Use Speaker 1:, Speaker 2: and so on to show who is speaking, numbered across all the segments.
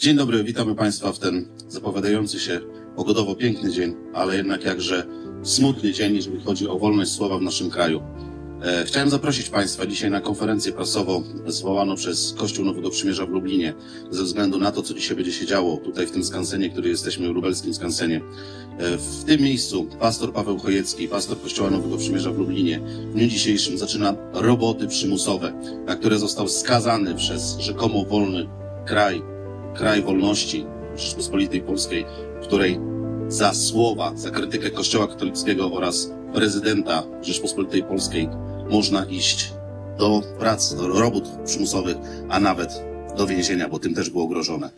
Speaker 1: Dzień dobry, witamy Państwa w ten zapowiadający się pogodowo piękny dzień, ale jednak jakże smutny dzień, jeżeli chodzi o wolność słowa w naszym kraju. E, chciałem zaprosić Państwa dzisiaj na konferencję prasową zwołaną przez Kościół Nowego Przymierza w Lublinie, ze względu na to, co dzisiaj będzie się działo tutaj w tym skansenie, który jesteśmy, w lubelskim skansenie. E, w tym miejscu pastor Paweł Chojecki, pastor Kościoła Nowego Przymierza w Lublinie, w dniu dzisiejszym zaczyna roboty przymusowe, na które został skazany przez rzekomo wolny kraj, kraj wolności Rzeczpospolitej Polskiej, w której za słowa, za krytykę Kościoła katolickiego oraz prezydenta Rzeczpospolitej Polskiej można iść do prac, do robót przymusowych, a nawet do więzienia, bo tym też było grożone.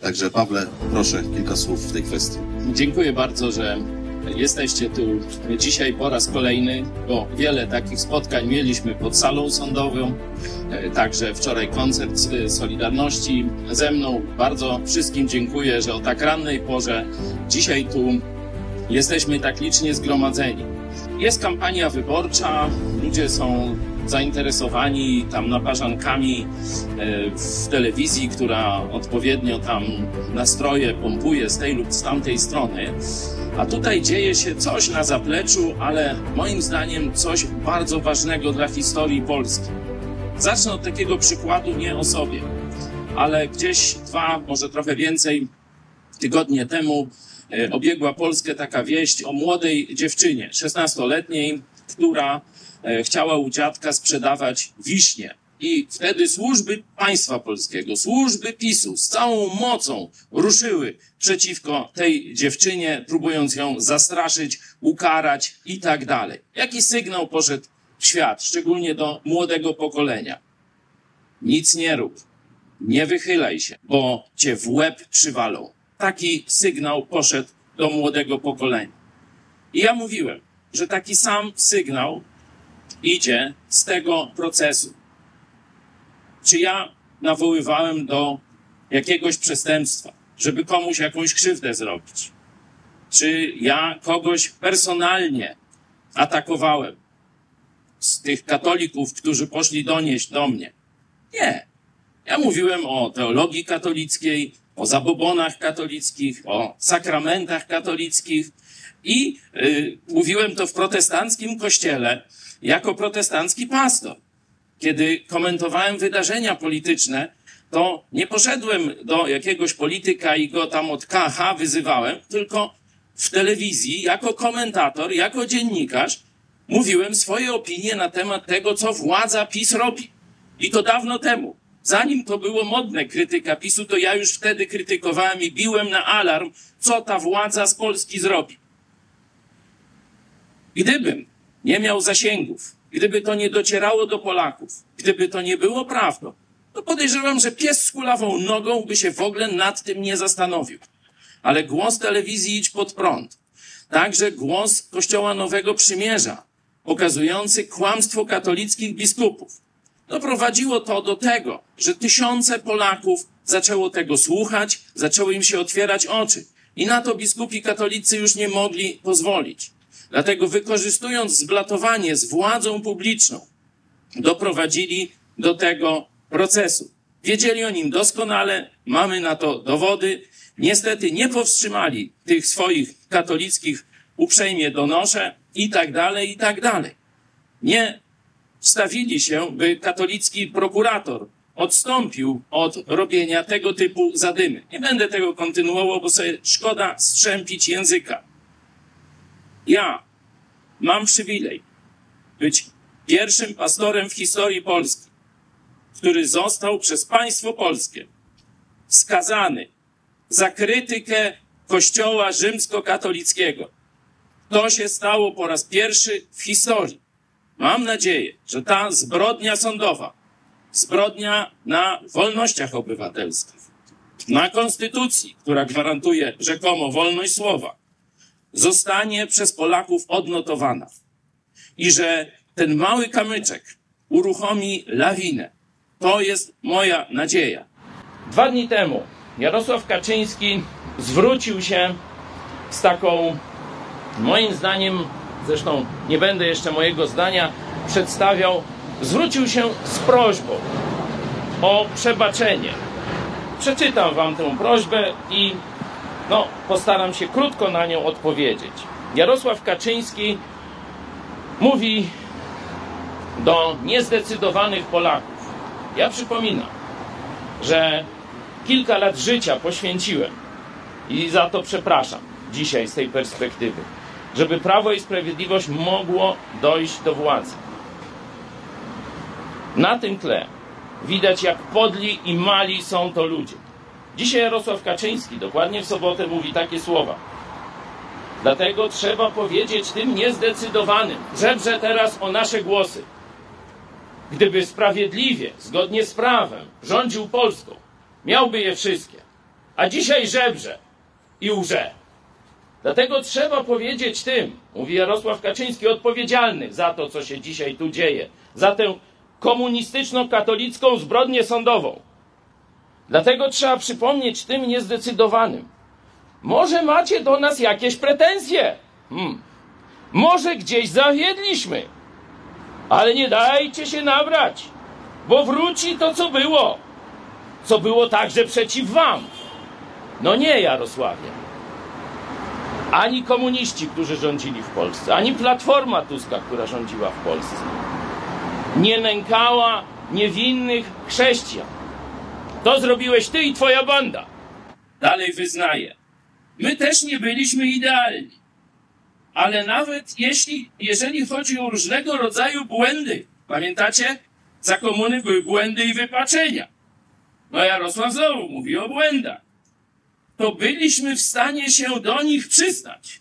Speaker 1: Także Pawle, proszę kilka słów w tej kwestii.
Speaker 2: Dziękuję bardzo, że jesteście tu dzisiaj po raz kolejny, bo wiele takich spotkań mieliśmy pod salą sądową. E, Także wczoraj koncert e, Solidarności ze mną. Bardzo wszystkim dziękuję, że o tak rannej porze dzisiaj tu jesteśmy tak licznie zgromadzeni. Jest kampania wyborcza, ludzie są zainteresowani tam naparzankami e, w telewizji, która odpowiednio tam nastroje pompuje z tej lub z tamtej strony. A tutaj dzieje się coś na zapleczu, ale moim zdaniem coś bardzo ważnego dla historii Polski. Zacznę od takiego przykładu nie o sobie, ale gdzieś dwa, może trochę więcej tygodnie temu e, obiegła Polskę taka wieść o młodej dziewczynie, 16-letniej, która e, chciała u dziadka sprzedawać wiśnie. I wtedy służby państwa polskiego, służby PiSu z całą mocą ruszyły przeciwko tej dziewczynie, próbując ją zastraszyć, ukarać i tak dalej. Jaki sygnał poszedł w świat, szczególnie do młodego pokolenia? Nic nie rób, nie wychylaj się, bo cię w łeb przywalą. Taki sygnał poszedł do młodego pokolenia. I ja mówiłem, że taki sam sygnał idzie z tego procesu. Czy ja nawoływałem do jakiegoś przestępstwa, żeby komuś jakąś krzywdę zrobić? Czy ja kogoś personalnie atakowałem z tych katolików, którzy poszli donieść do mnie? Nie. Ja mówiłem o teologii katolickiej, o zabobonach katolickich, o sakramentach katolickich i y, mówiłem to w protestanckim kościele jako protestancki pastor. Kiedy komentowałem wydarzenia polityczne, to nie poszedłem do jakiegoś polityka i go tam od KH wyzywałem, tylko w telewizji, jako komentator, jako dziennikarz, mówiłem swoje opinie na temat tego, co władza PiS robi. I to dawno temu. Zanim to było modne krytyka PiSu, to ja już wtedy krytykowałem i biłem na alarm, co ta władza z Polski zrobi. Gdybym nie miał zasięgów, gdyby to nie docierało do Polaków, gdyby to nie było prawdą, to podejrzewam, że pies z kulawą nogą by się w ogóle nad tym nie zastanowił. Ale głos telewizji idź pod prąd. Także głos Kościoła Nowego Przymierza, pokazujący kłamstwo katolickich biskupów. Doprowadziło to do tego, że tysiące Polaków zaczęło tego słuchać, zaczęły im się otwierać oczy. I na to biskupi katolicy już nie mogli pozwolić. Dlatego wykorzystując zblatowanie z władzą publiczną, doprowadzili do tego procesu. Wiedzieli o nim doskonale, mamy na to dowody. Niestety nie powstrzymali tych swoich katolickich uprzejmie donoszę i tak dalej, i tak dalej. Nie wstawili się, by katolicki prokurator odstąpił od robienia tego typu zadymy. Nie będę tego kontynuował, bo sobie szkoda strzępić języka. Ja mam przywilej być pierwszym pastorem w historii Polski, który został przez państwo polskie skazany za krytykę Kościoła rzymskokatolickiego. To się stało po raz pierwszy w historii. Mam nadzieję, że ta zbrodnia sądowa, zbrodnia na wolnościach obywatelskich, na konstytucji, która gwarantuje rzekomo wolność słowa, zostanie przez Polaków odnotowana. I że ten mały kamyczek uruchomi lawinę. To jest moja nadzieja. Dwa dni temu Jarosław Kaczyński zwrócił się z taką, moim zdaniem, zresztą nie będę jeszcze mojego zdania przedstawiał, zwrócił się z prośbą o przebaczenie przeczytam wam tę prośbę i no, postaram się krótko na nią odpowiedzieć. Jarosław Kaczyński mówi do niezdecydowanych Polaków. Ja przypominam, że kilka lat życia poświęciłem i za to przepraszam dzisiaj z tej perspektywy, żeby Prawo i Sprawiedliwość mogło dojść do władzy. Na tym tle widać, jak podli i mali są to ludzie. Dzisiaj Jarosław Kaczyński, dokładnie w sobotę, mówi takie słowa. Dlatego trzeba powiedzieć tym niezdecydowanym, żebrze teraz o nasze głosy. Gdyby sprawiedliwie, zgodnie z prawem, rządził Polską, miałby je wszystkie. A dzisiaj żebrze i łże. Dlatego trzeba powiedzieć tym, mówi Jarosław Kaczyński, odpowiedzialnych za to, co się dzisiaj tu dzieje, za tę komunistyczno-katolicką zbrodnię sądową. Dlatego trzeba przypomnieć tym niezdecydowanym. Może macie do nas jakieś pretensje. Hmm. Może gdzieś zawiedliśmy. Ale nie dajcie się nabrać, bo wróci to, co było. Co było także przeciw wam. No nie, Jarosławie. Ani komuniści, którzy rządzili w Polsce, ani Platforma Tuska, która rządziła w Polsce, nie nękała niewinnych chrześcijan. To zrobiłeś ty i twoja banda. Dalej wyznaję. My też nie byliśmy idealni. Ale nawet jeśli, jeżeli chodzi o różnego rodzaju błędy, pamiętacie? Za komuny były błędy i wypaczenia. No Jarosław znowu mówi o błędach. To byliśmy w stanie się do nich przyznać.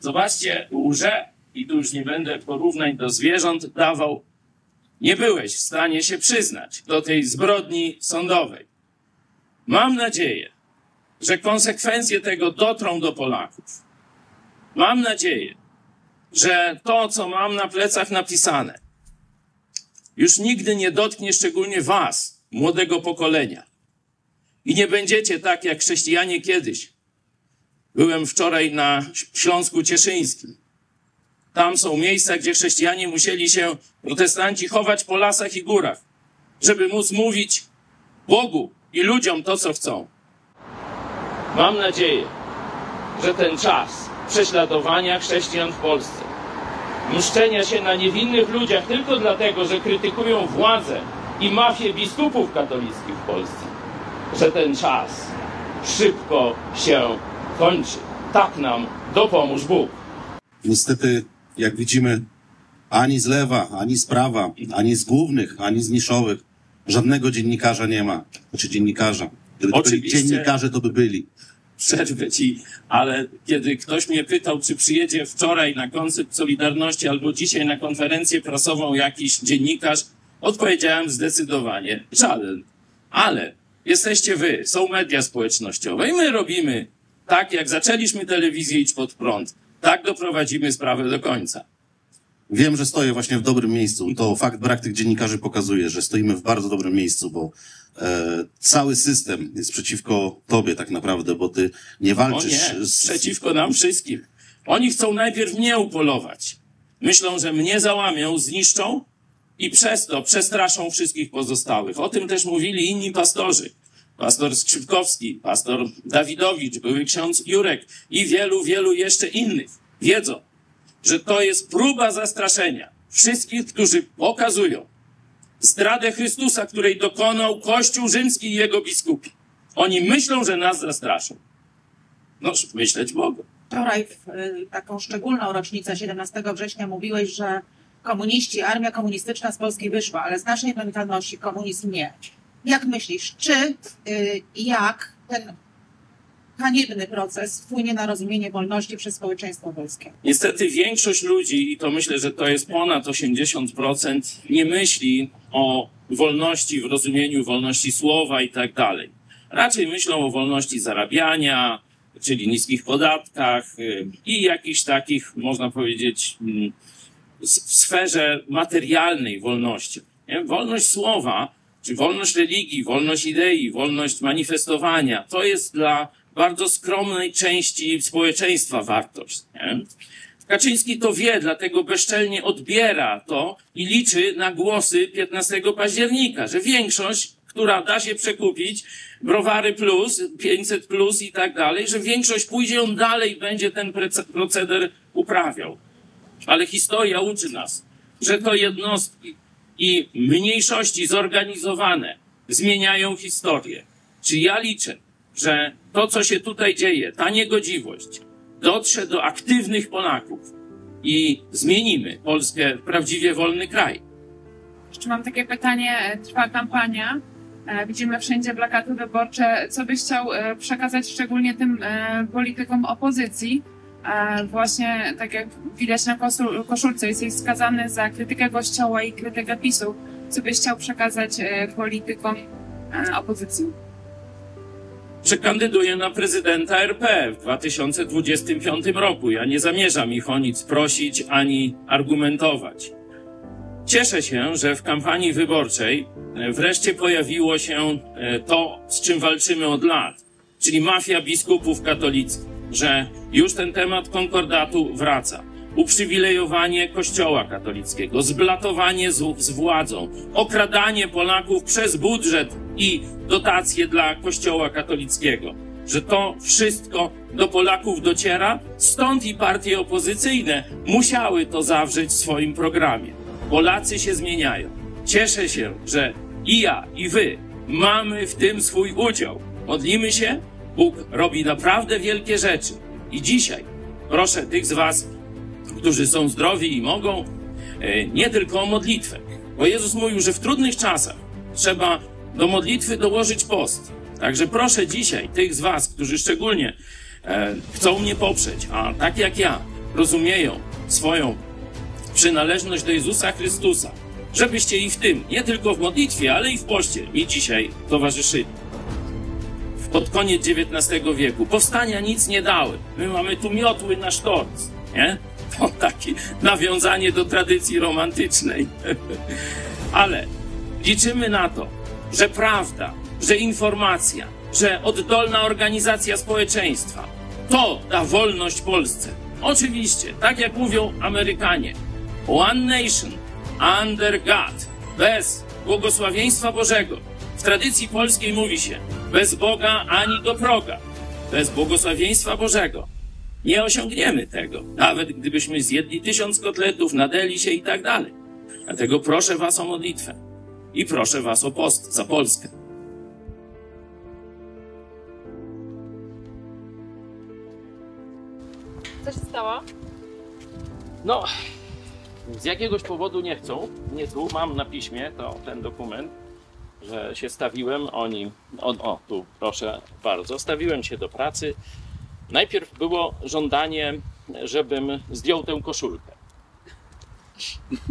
Speaker 2: Zobaczcie, łże, i tu już nie będę porównań do zwierząt dawał, nie byłeś w stanie się przyznać do tej zbrodni sądowej. Mam nadzieję, że konsekwencje tego dotrą do Polaków. Mam nadzieję, że to, co mam na plecach napisane, już nigdy nie dotknie szczególnie Was, młodego pokolenia. I nie będziecie tak jak chrześcijanie kiedyś. Byłem wczoraj na Śląsku Cieszyńskim. Tam są miejsca, gdzie chrześcijanie musieli się, protestanci, chować po lasach i górach, żeby móc mówić Bogu i ludziom to, co chcą. Mam nadzieję, że ten czas prześladowania chrześcijan w Polsce, mszczenia się na niewinnych ludziach tylko dlatego, że krytykują władzę i mafię biskupów katolickich w Polsce, że ten czas szybko się kończy. Tak nam dopomóż Bóg.
Speaker 1: Niestety, jak widzimy, ani z lewa, ani z prawa, ani z głównych, ani z niszowych, żadnego dziennikarza nie ma. Znaczy dziennikarza. Gdyby to byli
Speaker 3: Oczywiście.
Speaker 1: dziennikarze, to by byli.
Speaker 3: przerwę ci, ale kiedy ktoś mnie pytał, czy przyjedzie wczoraj na koncert Solidarności albo dzisiaj na konferencję prasową jakiś dziennikarz, odpowiedziałem zdecydowanie żaden. Ale jesteście wy, są media społecznościowe i my robimy tak, jak zaczęliśmy telewizję Idź Pod Prąd. Tak doprowadzimy sprawę do końca.
Speaker 1: Wiem, że stoję właśnie w dobrym miejscu. To fakt, brak tych dziennikarzy pokazuje, że stoimy w bardzo dobrym miejscu, bo e, cały system jest przeciwko tobie tak naprawdę, bo ty nie
Speaker 3: O
Speaker 1: walczysz
Speaker 3: nie,
Speaker 1: z...
Speaker 3: przeciwko nam wszystkim. Oni chcą najpierw mnie upolować. Myślą, że mnie załamią, zniszczą i przez to przestraszą wszystkich pozostałych. O tym też mówili inni pastorzy. Pastor Skrzypkowski, pastor Dawidowicz, były ksiądz Jurek i wielu, wielu jeszcze innych. Wiedzą, że to jest próba zastraszenia wszystkich, którzy pokazują zdradę Chrystusa, której dokonał Kościół rzymski i jego biskupi. Oni myślą, że nas zastraszą. No, myśleć mogą.
Speaker 4: Wczoraj w y, taką szczególną rocznicę 17 września mówiłeś, że komuniści, armia komunistyczna z Polski wyszła, ale z naszej mentalności komunizm nie. Jak myślisz, czy y, i jak ten haniebny proces wpłynie na rozumienie wolności przez społeczeństwo polskie?
Speaker 3: Niestety większość ludzi, i to myślę, że to jest ponad 80%, nie myśli o wolności w rozumieniu wolności słowa i tak dalej. Raczej myślą o wolności zarabiania, czyli niskich podatkach y, i jakichś takich, można powiedzieć, mm, w sferze materialnej wolności. Wolność słowa, czy wolność religii, wolność idei, wolność manifestowania, to jest dla bardzo skromnej części społeczeństwa wartość. Nie? Kaczyński to wie, dlatego bezczelnie odbiera to i liczy na głosy 15 października, że większość
Speaker 2: która da się przekupić, browary plus, 500 plus i tak dalej, że większość pójdzie, on dalej będzie ten proceder uprawiał. Ale historia uczy nas, że to jednostki i mniejszości zorganizowane zmieniają historię. Czy ja liczę, że to, co się tutaj dzieje, ta niegodziwość, dotrze do aktywnych Polaków i zmienimy Polskę w prawdziwie wolny kraj.
Speaker 5: Jeszcze mam takie pytanie, trwa kampania, e, widzimy wszędzie plakaty wyborcze. Co byś chciał e, przekazać szczególnie tym e, politykom opozycji? Właśnie tak jak widać na koszulce, jesteś skazany za krytykę Kościoła i krytykę PiSu. Co byś chciał przekazać politykom opozycji?
Speaker 2: Przekandyduję na prezydenta RP w 2025 roku. Ja nie zamierzam ich o nic prosić ani argumentować. Cieszę się, że w kampanii wyborczej e, wreszcie pojawiło się e, to, z czym walczymy od lat, czyli mafia biskupów katolickich, że już ten temat konkordatu wraca. Uprzywilejowanie Kościoła katolickiego, zblatowanie z, z władzą, okradanie Polaków przez budżet i dotacje dla Kościoła katolickiego. Że to wszystko do Polaków dociera, stąd i partie opozycyjne musiały to zawrzeć w swoim programie. Polacy się zmieniają. Cieszę się, że i ja, i wy mamy w tym swój udział. Modlimy się, Bóg robi naprawdę wielkie rzeczy. I dzisiaj proszę tych z was, którzy są zdrowi i mogą, e, nie tylko o modlitwę. Bo Jezus mówił, że w trudnych czasach trzeba do modlitwy dołożyć post. Także proszę dzisiaj tych z was, którzy szczególnie e, chcą mnie poprzeć, a tak jak ja rozumieją swoją przynależność do Jezusa Chrystusa, żebyście i w tym, nie tylko w modlitwie, ale i w poście mi dzisiaj towarzyszyli. Pod koniec XIX wieku powstania nic nie dały. My mamy tu miotły na sztorc, nie? To takie nawiązanie do tradycji romantycznej. ale liczymy na to, że prawda, że informacja, że oddolna organizacja społeczeństwa to da wolność Polsce. Oczywiście, tak jak mówią Amerykanie, One nation under God. Bez błogosławieństwa Bożego. W tradycji polskiej mówi się bez Boga ani do proga. Bez błogosławieństwa Bożego. Nie osiągniemy tego. Nawet gdybyśmy zjedli tysiąc kotletów, nadeli się i tak dalej. Dlatego proszę Was o modlitwę. I proszę Was o post za Polskę.
Speaker 5: Co się stało?
Speaker 2: No, z jakiegoś powodu nie chcą. Nie tu, mam na piśmie to ten dokument, że się stawiłem. Oni, o, o tu proszę bardzo, stawiłem się do pracy. Najpierw było żądanie, żebym zdjął tę koszulkę.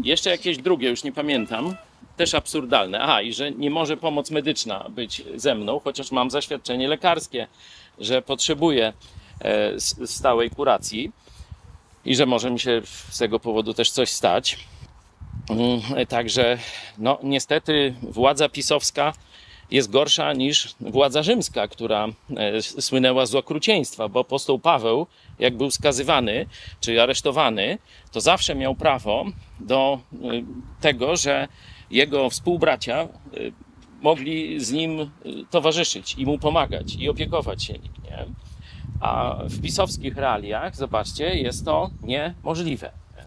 Speaker 2: Jeszcze jakieś drugie, już nie pamiętam, też absurdalne. Aha, i że nie może pomoc medyczna być ze mną, chociaż mam zaświadczenie lekarskie, że potrzebuję e, stałej kuracji i że może mi się z tego powodu też coś stać. Mm, także, no, niestety, władza pisowska jest gorsza niż władza rzymska, która e, słynęła z okrucieństwa, bo apostoł Paweł, jak był skazywany czy aresztowany, to zawsze miał prawo do e, tego, że jego współbracia e, mogli z nim towarzyszyć i mu pomagać i opiekować się nim. Nie? A w pisowskich realiach, zobaczcie, jest to niemożliwe. E,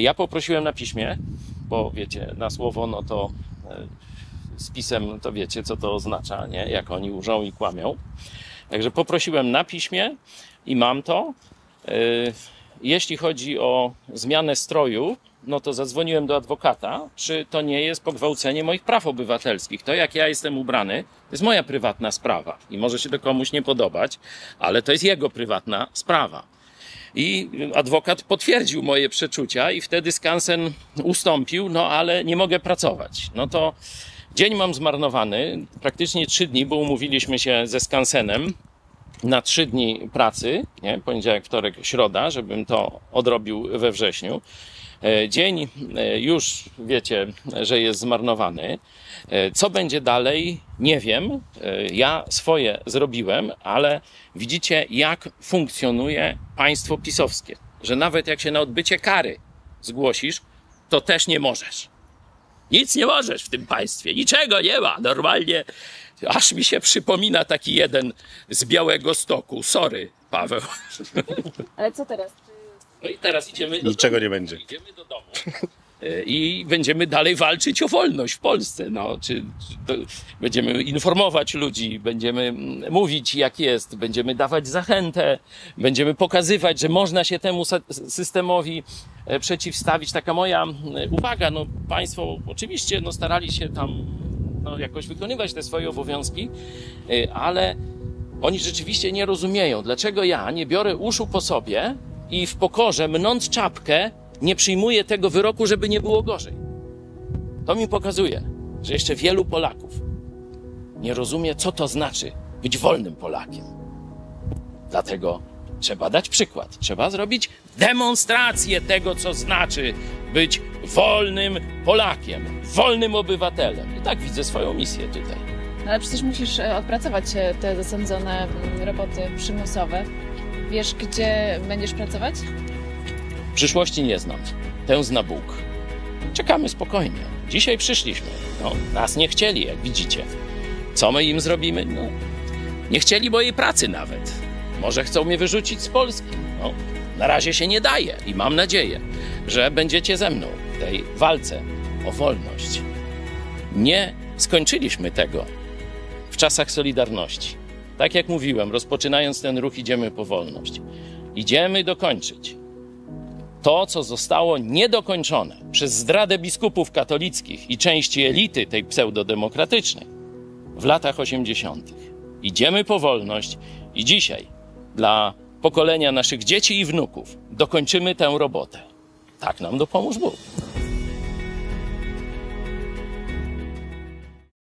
Speaker 2: ja poprosiłem na piśmie, bo wiecie, na słowo, no to e, z pisem to wiecie, co to oznacza, nie? Jak oni użą i kłamią. Także poprosiłem na piśmie i mam to. E, jeśli chodzi o zmianę stroju, no to zadzwoniłem do adwokata, czy to nie jest pogwałcenie moich praw obywatelskich. To, jak ja jestem ubrany, to jest moja prywatna sprawa i może się to komuś nie podobać, ale to jest jego prywatna sprawa. I adwokat potwierdził moje przeczucia, i wtedy Skansen ustąpił, no ale nie mogę pracować. No to dzień mam zmarnowany, praktycznie trzy dni, bo umówiliśmy się ze Skansenem na trzy dni pracy, nie? poniedziałek, wtorek, środa, żebym to odrobił we wrześniu. E, dzień e, już wiecie, że jest zmarnowany. E, co będzie dalej, nie wiem. Ja swoje zrobiłem, ale widzicie, jak funkcjonuje państwo pisowskie. Że nawet jak się na odbycie kary zgłosisz, to też nie możesz. Nic nie możesz w tym państwie, niczego nie ma. Normalnie aż mi się przypomina taki jeden z Białego Stoku. Sorry, Paweł.
Speaker 6: Ale co teraz?
Speaker 2: No i teraz idziemy do
Speaker 1: Niczego
Speaker 2: domu.
Speaker 1: nie będzie.
Speaker 2: Idziemy do domu. E, I będziemy dalej walczyć o wolność w Polsce. No, czy, czy będziemy informować ludzi, będziemy mm, mówić, jak jest, będziemy dawać zachętę, będziemy pokazywać, że można się temu systemowi e, przeciwstawić. Taka moja mm, uwaga, no państwo oczywiście no, starali się tam no, jakoś wykonywać te swoje obowiązki, e, ale oni rzeczywiście nie rozumieją, dlaczego ja nie biorę uszu po sobie i w pokorze, mnąc czapkę, nie przyjmuję tego wyroku, żeby nie było gorzej. To mi pokazuje, że jeszcze wielu Polaków nie rozumie, co to znaczy być wolnym Polakiem. Dlatego trzeba dać przykład. Trzeba zrobić demonstrację tego, co znaczy być wolnym Polakiem, wolnym obywatelem. I tak widzę swoją misję tutaj.
Speaker 6: No ale przecież musisz e, odpracować te zasądzone mm, roboty przymusowe. Wiesz, gdzie będziesz pracować?
Speaker 2: Przyszłości nie znam. Tę zna Bóg. Czekamy spokojnie. Dzisiaj przyszliśmy. No, nas nie chcieli, jak widzicie. Co my im zrobimy? No, nie chcieli mojej pracy nawet. Może chcą mnie wyrzucić z Polski. No, na razie się nie daje i mam nadzieję, że będziecie ze mną w tej walce o wolność. Nie skończyliśmy tego w czasach Solidarności. Tak jak mówiłem, rozpoczynając ten ruch, idziemy po wolność. Idziemy dokończyć to, co zostało niedokończone przez zdradę biskupów katolickich i części elity tej pseudodemokratycznej w latach 80. Idziemy po wolność i dzisiaj dla pokolenia naszych dzieci i wnuków dokończymy tę robotę. Tak nam dopomóż Bóg.